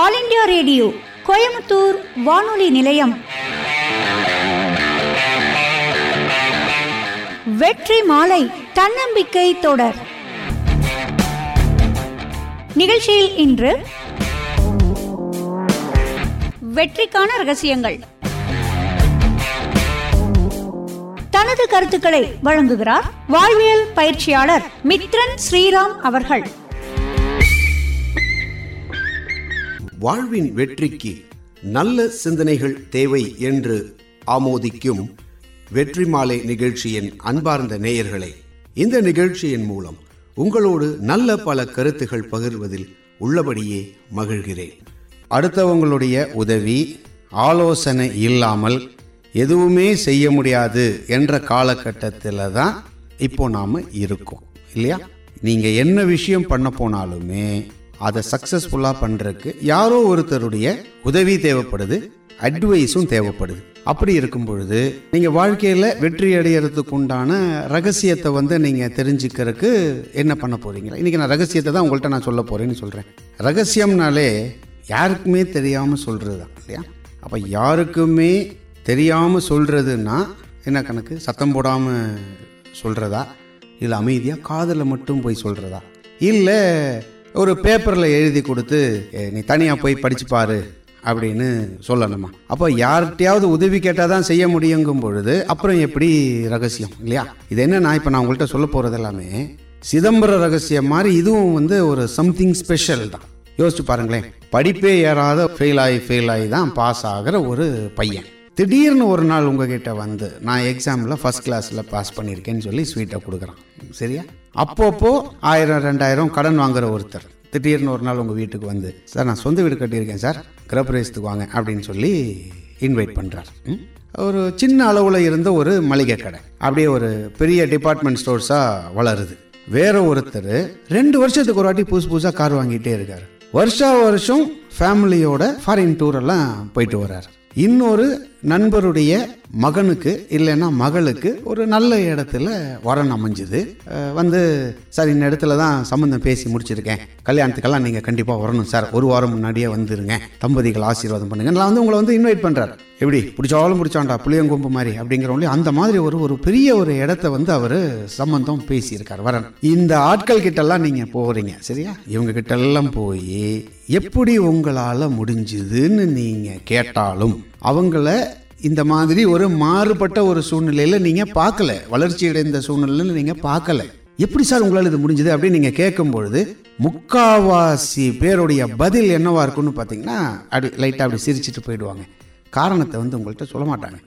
All India radio Coimbatore வானொலி நிலையம். வெற்றி மாலை தன்னம்பிக்கை தொடர். நிகழ்ச்சியில் இன்று வெற்றிக்கான ரகசியங்கள். தனது கருத்துக்களை வழங்குகிறார் வாழ்வியல் பயிற்சியாளர் மித்ரன் ஸ்ரீராம் அவர்கள். வாழ்வின் வெற்றிக்கு நல்ல சிந்தனைகள் தேவை என்று ஆமோதிக்கும் வெற்றி மாலை நிகழ்ச்சியின் அன்பார்ந்த நேயர்களே இந்த நிகழ்ச்சியின் மூலம் உங்களோடு நல்ல பல கருத்துகள் பகிர்வதில் உள்ளபடியே மகிழ்கிறேன். அடுத்தவங்களுடைய உதவி ஆலோசனை இல்லாமல் எதுவுமே செய்ய முடியாது என்ற காலகட்டத்தில் தான் இப்போ நாம் இருக்கோம் இல்லையா? நீங்கள் என்ன விஷயம் பண்ண போனாலுமே அதை சக்ஸஸ்ஃபுல்லாக பண்ணுறதுக்கு யாரோ ஒருத்தருடைய உதவி தேவைப்படுது அட்வைஸும் தேவைப்படுது. அப்படி இருக்கும் பொழுது நீங்கள் வாழ்க்கையில் வெற்றி அடையிறதுக்கு உண்டான ரகசியத்தை வந்து நீங்கள் தெரிஞ்சுக்கிறதுக்கு என்ன பண்ண போகிறீங்க இன்றைக்கி நான் ரகசியத்தை தான் உங்கள்கிட்ட நான் சொல்ல போகிறேன்னு சொல்கிறேன் ரகசியம்னாலே யாருக்குமே தெரியாமல் சொல்கிறது தான் இல்லையா? அப்போ யாருக்குமே தெரியாமல் சொல்கிறதுன்னா என்ன கணக்கு? சத்தம் போடாமல் சொல்கிறதா இல்லை அமைதியாக காதில் மட்டும் போய் சொல்கிறதா இல்லை ஒரு பேப்பரில் எழுதி கொடுத்து நீ தனியாக போய் படிச்சு பாரு அப்படின்னு சொல்லணுமா? அப்போ யார்கிட்டையாவது உதவி கேட்டால் தான் செய்ய முடியுங்கும் பொழுது அப்புறம் எப்படி ரகசியம் இல்லையா? இது என்ன நான் இப்போ நான் உங்கள்கிட்ட சொல்ல போகிறது எல்லாமே சிதம்பர ரகசியம் மாதிரி இதுவும் வந்து ஒரு சம்திங் ஸ்பெஷல் தான். யோசிச்சு பாருங்களேன். படிப்பே ஏறாத ஃபெயில் ஆகி ஃபெயில் ஆகி தான் பாஸ் ஆகிற ஒரு பையன். திடீர்னு ஒரு நாள் உங்ககிட்ட வந்து நான் எக்ஸாமில் ஃபஸ்ட் கிளாஸில் பாஸ் பண்ணியிருக்கேன்னு சொல்லி ஸ்வீட்டை கொடுக்குறான். சரியா? அப்பப்போ ஆயிரம் ரெண்டாயிரம் கடன் வாங்குற ஒருத்தர். திடீர்னு ஒரு நாள் உங்கள் வீட்டுக்கு வந்து சார் நான் சொந்த வீடு கட்டியிருக்கேன் சார். கிரகப்பிரவேசத்துக்கு வாங்க. அப்படின்னு சொல்லி இன்வைட் பண்ணுறார் ஒரு சின்ன அளவில் இருந்த ஒரு மளிகை கடை. அப்படியே ஒரு பெரிய டிபார்ட்மெண்ட் ஸ்டோர்ஸாக வளருது. வேற ஒருத்தர் ரெண்டு வருஷத்துக்கு ஒரு வாட்டி புதுசு புதுசாக கார் வாங்கிட்டே இருக்கார். வருஷா வருஷம் ஃபேமிலியோட ஃபாரின் டூர் எல்லாம் போயிட்டு வர்றார். இன்னொரு நண்பருடைய மகனுக்கு இல்லைன்னா மகளுக்கு ஒரு நல்ல இடத்துல வரன் அமைஞ்சுது. வந்து சார் இந்த இடத்துல தான் சம்மந்தம் பேசி முடிச்சிருக்கேன். கல்யாணத்துக்கெல்லாம் நீங்கள் கண்டிப்பாக வரணும் சார். ஒரு வாரம் முன்னாடியே வந்துருங்க. தம்பதிகள் ஆசீர்வாதம் பண்ணுங்க நான் வந்து உங்களை வந்து இன்வைட் பண்ணுறாரு எப்படி? பிடிச்சாலும் பிடிச்சாண்டா புளியங்கொம்பு மாதிரி. அப்படிங்கிறவங்களே அந்த மாதிரி ஒரு ஒரு பெரிய ஒரு இடத்த வந்து அவர் சம்பந்தம் பேசியிருக்கார் வரன். இந்த ஆட்கள் கிட்டெல்லாம் நீங்கள் போகிறீங்க சரியா? இவங்க கிட்டெல்லாம் போய் எப்படி உங்களால் முடிஞ்சுதுன்னு நீங்கள் கேட்டாலும் அவங்கள இந்த மாதிரி ஒரு மாறுபட்ட ஒரு சூழ்நிலையில் நீங்கள் பார்க்கல. வளர்ச்சி அடைந்த சூழ்நிலையில் நீங்கள் பார்க்கல. எப்படி சார் உங்களால் இது முடிஞ்சது அப்படின்னு நீங்கள் கேட்கும் பொழுது முக்காவாசி பேருடைய பதில் என்னவா இருக்குன்னு பார்த்தீங்கன்னா அப்படி லைட்டாக அப்படி சிரிச்சுட்டு போயிடுவாங்க. காரணத்தை வந்து உங்கள்கிட்ட சொல்ல மாட்டாங்க.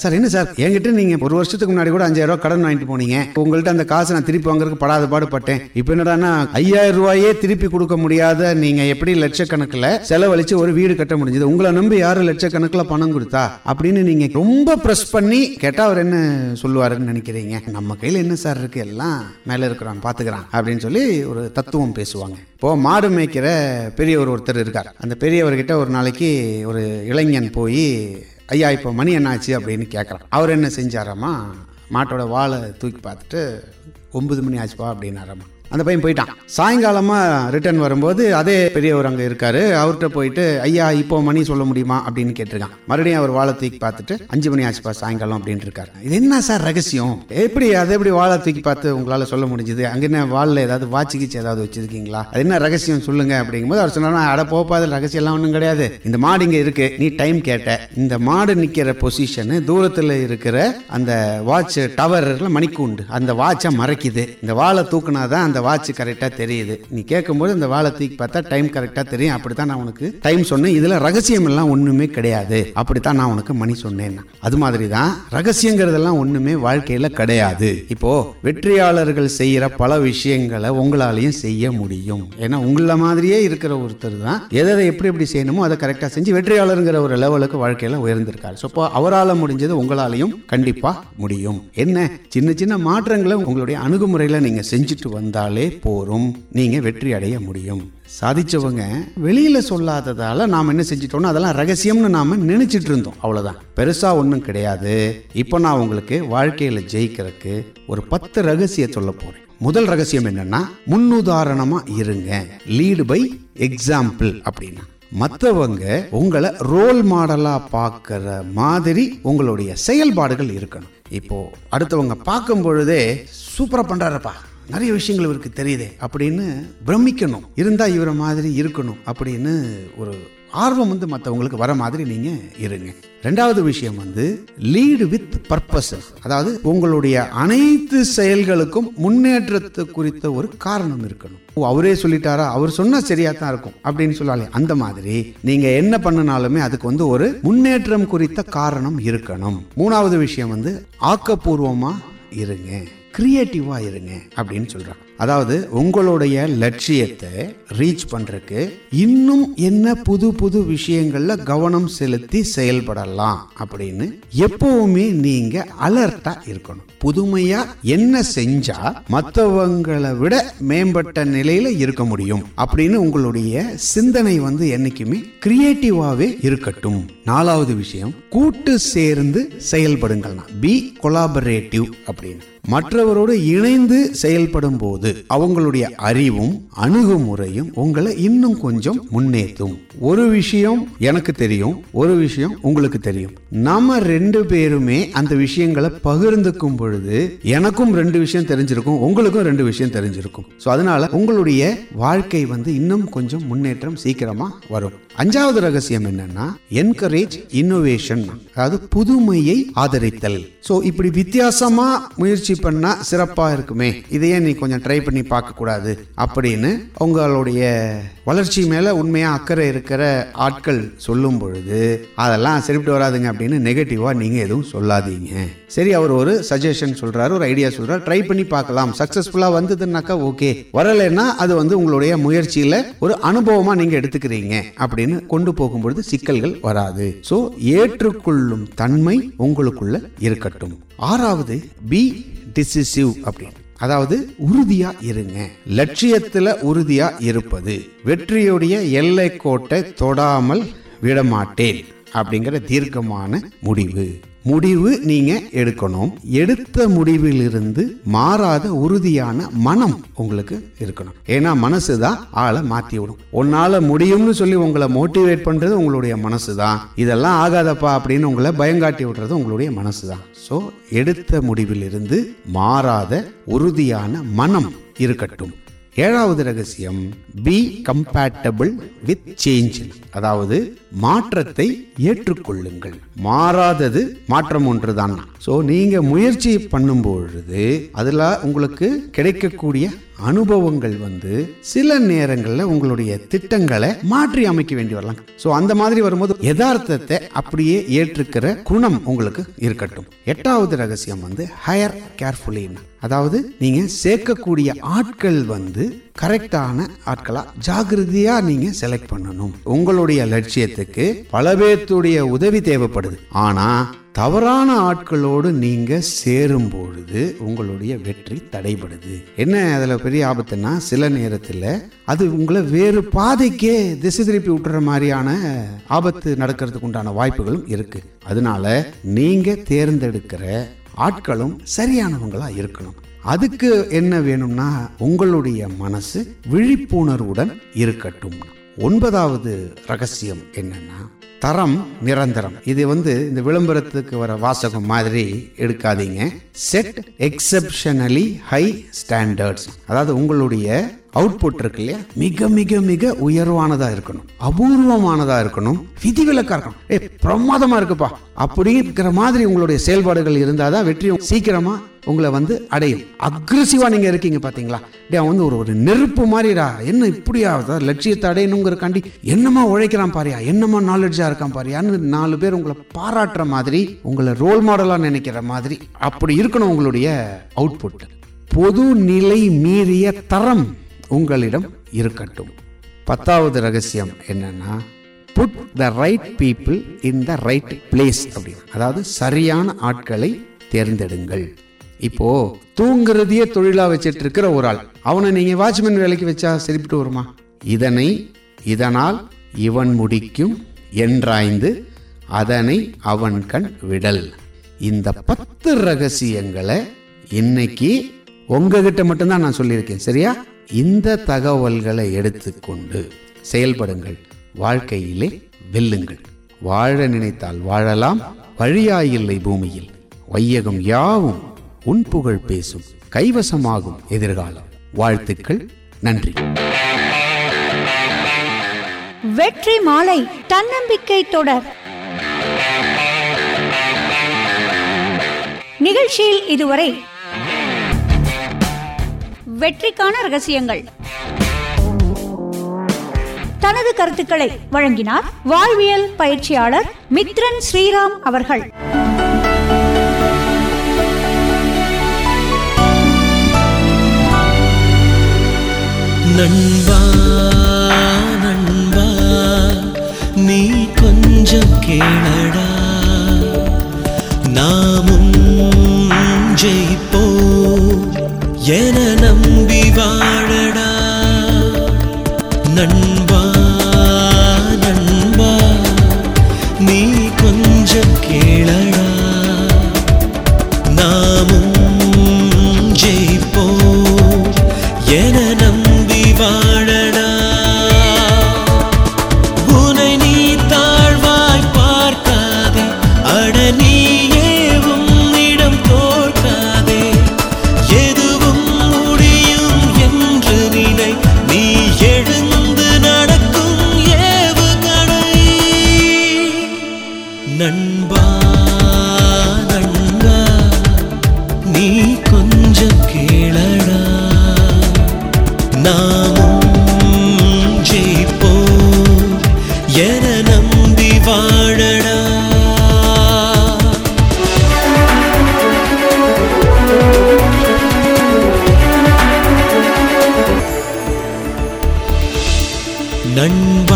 சார் என்ன சார்? என்கிட்ட நீங்கள் ஒரு வருஷத்துக்கு முன்னாடி கூட அஞ்சாயிரம் ரூபாய் கடன் வாங்கிட்டு போனீங்க. உங்கள்கிட்ட அந்த காசை நான் திருப்பி வாங்குறதுக்கு படாத பாடுபட்டேன். இப்போ என்னடா ஐயாயிரம் ரூபாயே திருப்பி கொடுக்க முடியாத நீங்கள் எப்படி லட்சக்கணக்கில் செலவழிச்சு ஒரு வீடு கட்ட முடிஞ்சது? உங்களை நம்பி யாரும் லட்சக்கணக்கில் பணம் கொடுத்தா? அப்படின்னு நீங்கள் ரொம்ப ப்ரெஸ் பண்ணி கேட்டால் அவர் என்ன சொல்லுவாருன்னு நினைக்கிறீங்க? நம்ம கையில் என்ன சார் இருக்கு? எல்லாம் மேலே இருக்கிறான் பார்த்துக்கிறான் அப்படின்னு சொல்லி ஒரு தத்துவம் பேசுவாங்க. இப்போ மாடு மேய்க்கிற பெரியவர் ஒருத்தர் இருக்கார். அந்த பெரியவர்கிட்ட ஒரு நாளைக்கு ஒரு இளைஞன் போய் ஐயா இப்போ மணி என்னாச்சு அப்படின்னு கேட்குறான் அவர் என்ன செஞ்சாராமா? மாட்டோட வாழை தூக்கி பார்த்துட்டு ஒன்பது மணி ஆச்சுப்பா அப்படின்னாராமா. அந்த பையன் போயிட்டான். சாயங்காலமாக ரிட்டர்ன் வரும்போது அதே பெரியவர் அங்கே இருக்காரு. அவர்கிட்ட போயிட்டு ஐயா இப்போ மணி சொல்ல முடியுமா? அப்படின்னு கேட்டிருக்கான். மறுபடியும் அவர் வாழை தூக்கி பார்த்துட்டு அஞ்சு மணி ஆச்சுப்பா சாயங்காலம் அப்படின்ட்டு இருக்காரு. இது என்ன சார் ரகசியம்? எப்படி அதை எப்படி வாழை தூக்கி பார்த்து உங்களால் சொல்ல முடிஞ்சுது? அங்கே என்ன வாழில் ஏதாவது வாட்சிக்கிச்சு ஏதாவது வச்சிருக்கீங்களா? அது என்ன ரகசியம் சொல்லுங்க அப்படிங்கும்போது அவர் சொன்னா அட போப்பாது ரகசியம் எல்லாம் ஒன்றும் கிடையாது. இந்த மாடு இங்கே இருக்கு நீ டைம் கேட்ட. இந்த மாடு நிற்கிற பொசிஷனு தூரத்தில் இருக்கிற அந்த வாட்ச் டவர் மணிக்கூண்டு. அந்த வாட்சை மறைக்குது. இந்த வாழை தூக்குனாதான் அந்த வாட்ச் கரெக்டாக தெரியுது. நீ கேட்கும்போது இந்த வாழை தூக்கி பார்த்தா டைம் கரெக்டாக தெரியும். அப்படித்தான் நான் உனக்கு டைம் சொன்னேன். இதில் ரகசியம் எல்லாம் ஒன்றுமே கிடையாது. அப்படித்தான் நான் உனக்கு மணி சொன்னேன். அது மாதிரி தான் ரகசியங்கிறதெல்லாம் ஒன்றுமே வாழ்க்கையில் கிடையாது. இப்போ வெற்றியாளர்கள் செய்கிற பல விஷயங்களை உங்களாலையும் செய்ய முடியும். ஏன்னா உங்கள மாதிரியே இருக்கிற ஒருத்தர் தான் எதை எதை எப்படி எப்படி செய்யணுமோ அதை கரெக்டாக செஞ்சு வெற்றியாளருங்கிற ஒரு லெவலுக்கு வாழ்க்கையில் உயர்ந்திருக்காரு. ஸோ இப்போ அவரால் முடிஞ்சது உங்களாலையும் கண்டிப்பாக முடியும். என்ன? சின்ன சின்ன மாற்றங்களை உங்களுடைய அணுகுமுறையில் நீங்கள் செஞ்சுட்டு வந்தால் போரும். நீங்கள் வெற்றி அடைய முடியும். சாதிச்சவங்க வெளியில சொல்லாததால நாம் என்ன செஞ்சிட்டோம்னா அதெல்லாம் ரகசியம்னு நாம நினைச்சிட்டு இருந்தோம். அவ்வளவுதான். பெருசா ஒன்றும் கிடையாது. இப்போ நான் உங்களுக்கு வாழ்க்கையில ஜெயிக்கிறதுக்கு ஒரு பத்து ரகசியம் சொல்ல போறேன். முதல் ரகசியம் என்னன்னா முன்னுதாரணமா இருங்க. லீடு பை எக்ஸாம்பிள் அப்படின்னா. மற்றவங்க உங்களை ரோல் மாடலா பார்க்குற மாதிரி உங்களுடைய செயல்பாடுகள் இருக்கணும். இப்போ அடுத்தவங்க பார்க்கும் பொழுதே சூப்பரா பண்றாருப்பா. நிறைய விஷயங்கள் இவருக்கு தெரியுதே. அப்படின்னு பிரமிக்கணும். இருந்தால் இவரை மாதிரி இருக்கணும் அப்படின்னு ஒரு ஆர்வம் வந்து மற்றவங்களுக்கு வர மாதிரி நீங்கள் இருங்க. ரெண்டாவது விஷயம் வந்து லீடு வித் பர்பஸ் அதாவது உங்களுடைய அனைத்து செயல்களுக்கும் முன்னேற்றத்து குறித்த ஒரு காரணம் இருக்கணும். ஓ அவரே சொல்லிட்டாரா? அவர் சொன்னா சரியா தான் இருக்கும் அப்படின்னு சொல்லாலே அந்த மாதிரி நீங்க என்ன பண்ணினாலுமே அதுக்கு வந்து ஒரு முன்னேற்றம் குறித்த காரணம் இருக்கணும். மூணாவது விஷயம் வந்து ஆக்கப்பூர்வமா இருங்க. கிரியேட்டிவாக இருங்க அப்படின்னு சொல்கிறாங்க அதாவது உங்களுடைய லட்சியத்தை ரீச் பண்ணுறக்கு இன்னும் என்ன புது புது விஷயங்களில் கவனம் செலுத்தி செயல்படலாம் அப்படின்னு எப்பவுமே நீங்கள் அலர்ட்டாக இருக்கணும். புதுமையா என்ன செஞ்சா மற்றவங்களை விட மேம்பட்ட நிலையில இருக்க முடியும் அப்படின்னு உங்களுடைய சிந்தனை வந்து என்னைக்குமே கிரியேட்டிவாவே இருக்கட்டும். நாலாவது விஷயம் கூட்டு சேர்ந்து செயல்படுங்கள் பி கொலாபரேட்டிவ் அப்படின்னு. மற்றவரோடு இணைந்து செயல்படும் போது அவங்களுடைய அறிவும் அணுகுமுறையும் உங்களை இன்னும் கொஞ்சம் முன்னேற்றும் ஒரு விஷயம் எனக்கு தெரியும் ஒரு விஷயம் உங்களுக்கு தெரியும். நம்ம ரெண்டு பேருமே அந்த விஷயங்களை பகிர்ந்துக்கும் பொழுது எனக்கும் ரெண்டு விஷயம் தெரிஞ்சிருக்கும் உங்களுக்கும் ரெண்டு விஷயம் தெரிஞ்சிருக்கும். ஸோ அதனால உங்களுடைய வாழ்க்கை வந்து இன்னும் கொஞ்சம் முன்னேற்றம் சீக்கிரமா வரும். அஞ்சாவது ரகசியம் என்னன்னா என்கரேஜ் இன்னோவேஷன் அதாவது புதுமையை ஆதரித்தல். ஸோ இப்படி வித்தியாசமா முயற்சி பண்ணா சிறப்பா இருக்குமே. இதையே நீ கொஞ்சம் ட்ரை பண்ணி பார்க்க கூடாது அப்படின்னு உங்களுடைய வளர்ச்சி மேல உண்மையா அக்கறை இருக்கிற ஆட்கள் சொல்லும் பொழுது அதெல்லாம் சரிப்பட்டு வராதுங்க அப்படின்னு நெகட்டிவா நீங்க எதுவும் சொல்லாதீங்க. சரி அவர் ஒரு சஜஷன் சொல்றாரு ஒரு ஐடியா சொல்றாரு. ட்ரை பண்ணி பார்க்கலாம். சக்சஸ்ஃபுல்லா வந்ததுன்னாக்கா ஓகே வரலைன்னா அது வந்து உங்களுடைய முயற்சியில ஒரு அனுபவமா நீங்க எடுத்துக்கிறீங்க அப்படின்னு கொண்டு போகும்பொழுது சிக்கல்கள் வராது. சோ ஏற்றுக்கொள்ளும் தன்மை உங்களுக்குள்ள இருக்கட்டும். ஆறாவது பி டிசிசிவ் அப்படின்னு அதாவது உறுதியா இருங்க. லட்சியத்துல உறுதியா இருப்பது. வெற்றியுடைய எல்லை கோட்டை தொடாமல் விடமாட்டேன் அப்படிங்கிற தீர்க்கமான முடிவு. முடிவு நீங்க எடுக்கணும். எடுத்த முடிவிலிருந்து மாறாத உறுதியான மனம் உங்களுக்கு இருக்கணும். ஏன்னா மனசு தான் ஆளை மாத்தி விடும். உன்னால முடியும்னு சொல்லி உங்களை மோட்டிவேட் பண்றது உங்களுடைய மனசு தான் இதெல்லாம் ஆகாதப்பா அப்படின்னு உங்களை பயங்காட்டி விடுறது உங்களுடைய மனசு தான் ஸோ எடுத்த முடிவிலிருந்து மாறாத உறுதியான மனம் இருக்கட்டும். ஏழாவது ரகசியம் பி கம்பேட்டபிள் வித் சேஞ்ச் அதாவது மாற்றத்தை ஏற்றுக்கொள்ளுங்கள். மாறாதது மாற்றம் ஒன்றுதான். ஸோ நீங்க முயற்சி பண்ணும் பொழுது அதுல உங்களுக்கு கிடைக்கக்கூடிய அனுபவங்கள் வந்து சில நேரங்களில் உங்களுடைய திட்டங்களை மாற்றி அமைக்க வேண்டி வரலாம். ஸோ அந்த மாதிரி வரும்போது யதார்த்தத்தை அப்படியே ஏற்றுக்கிற குணம் உங்களுக்கு இருக்கட்டும். எட்டாவது ரகசியம் வந்து ஹையர் கேர்ஃபுல்லின்னு அதாவது நீங்க சேர்க்கக்கூடிய ஆட்கள் வந்து கரெக்டான ஆட்களா ஜாகிரதையா நீங்க செலக்ட் பண்ணணும். உங்களுடைய லட்சியத்துக்கு பல பேர்த்துடைய உதவி தேவைப்படுது. ஆனா தவறான ஆட்களோடு நீங்க சேரும் பொழுது உங்களுடைய வெற்றி தடைபடுது. என்ன அதுல பெரிய ஆபத்துன்னா சில நேரத்தில் அது உங்களை வேறு பாதைக்கே திசை திருப்பி விட்டுற மாதிரியான ஆபத்து நடக்கிறதுக்கு உண்டான வாய்ப்புகளும் இருக்கு. அதனால நீங்க தேர்ந்தெடுக்கிற ஆட்களும் சரியானவங்களா இருக்கணும். அதுக்கு என்ன வேணும்னா உங்களுடைய மனசு விழிப்புணர்வுடன் இருக்கட்டும். ஒன்பதாவது ரகசியம் என்னன்னா தரம் நிரந்தரம். இது வந்து இந்த விளம்பரத்துக்கு வர வாசகம் மாதிரி எடுக்காதீங்க. செட் எக்ஸப்ஷனலி ஹை ஸ்டாண்டர்ட்ஸ் அதாவது உங்களுடைய அவுட்புட் இருக்கு இல்லையா? மிக மிக மிக உயர்வானதா இருக்கணும். அபூர்வமானதா இருக்கணும். விதிவிலக்கா இருக்கணும். ஏ பிரமாதமா இருக்குப்பா. அப்படிங்கிற மாதிரி உங்களுடைய செயல்பாடுகள் இருந்தாதான் வெற்றி சீக்கிரமா உங்களை வந்து அடையும். அக்ரெசிவா நீங்கள் இருக்கீங்க பார்த்தீங்களா டே வந்து ஒரு ஒரு நெருப்பு மாதிரிடா. என்ன இப்படியா? லட்சியத்தை அடையணுங்கிறக்காண்டி என்னமா உழைக்கிறான் பாரியா? என்னமா நாலெட்ஜாக இருக்கான் பாரியான்னு நாலு பேர் உங்களை பாராட்டுற மாதிரி உங்களை ரோல் மாடலாக நினைக்கிற மாதிரி அப்படி இருக்கணும் உங்களுடைய அவுட்புட் பொது நிலை மீறிய தரம் உங்களிடம் இருக்கட்டும். பத்தாவது ரகசியம் என்னன்னா put the right people in the right place அப்படின்னு. அதாவது சரியான ஆட்களை தேர்ந்தெடுங்கள். இப்போ தூங்குறதையே தொழிலா வச்சிட்டு இருக்கிற ஒரு ஆள். அவனை நீங்க வாட்ச்மேன் வேலைக்கு வச்சா சரிப்பட்டு வருமா? இதனை இதனால் இவன் முடிக்கும் என்றாய்ந்து அதனை அவன் கண் விடல். இந்த பத்து ரகசியங்களை இன்னைக்கு உங்ககிட்ட மட்டும்தான் நான் சொல்லியிருக்கேன் சரியா? இந்த தகவல்களை எடுத்துக்கொண்டு செயல்படுங்கள். வாழ்க்கையிலே வெல்லுங்கள். வாழ நினைத்தால் வாழலாம். வழியாயில்லை பூமியில். வையகம் யாவும் உன் புகழ் பேசும் கைவசமாகும் எதிர்காலம். வாழ்த்துக்கள் நன்றி. வெற்றி மாலை தன்னம்பிக்கை தொடர். நிகழ்ச்சியில் இதுவரை வெற்றிக்கான ரகசியங்கள். தனது கருத்துக்களை வழங்கினார் வாழ்வியல் பயிற்சியாளர் மித்ரன் ஸ்ரீராம் அவர்கள். நண்பா நண்பா நீ கொஞ்சம் கேளடா. நாமும் ஜெயிப்போ என நம்பி வாழடா நண்பா நண்பா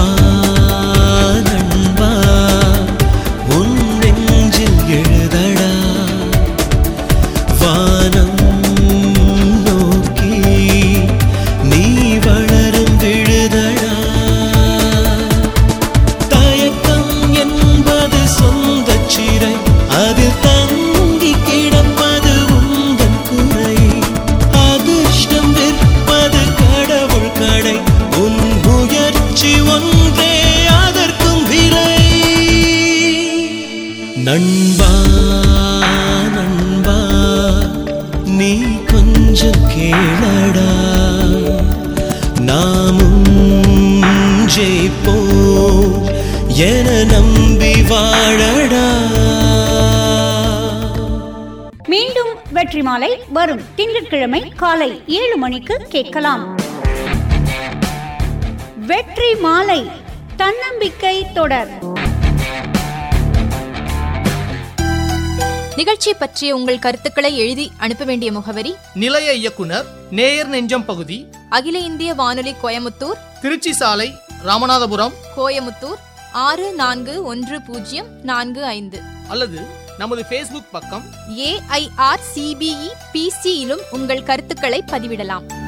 கொஞ்சம் கேளடா நாமும் ஜெயிப்போ என நம்பி வாழடா. மீண்டும் வெற்றி மாலை வரும் திங்கட்கிழமை காலை ஏழு மணிக்கு கேட்கலாம். வெற்றி மாலை தன்னம்பிக்கை தொடர். நிகழ்ச்சி பற்றிய உங்கள் கருத்துக்களை எழுதி அனுப்ப வேண்டிய முகவரி நிலைய இயக்குனர் நேயர் நெஞ்சம் பகுதி அகில இந்திய வானொலி கோயமுத்தூர் திருச்சி சாலை ராமநாதபுரம் கோயமுத்தூர் ஆறு நான்கு ஒன்று பூஜ்ஜியம் நான்கு ஐந்து. அல்லது நமது ஃபேஸ்புக் பக்கம் ஏஐஆர் சிபிஇ பிசியிலும் உங்கள் கருத்துக்களை பதிவிடலாம்.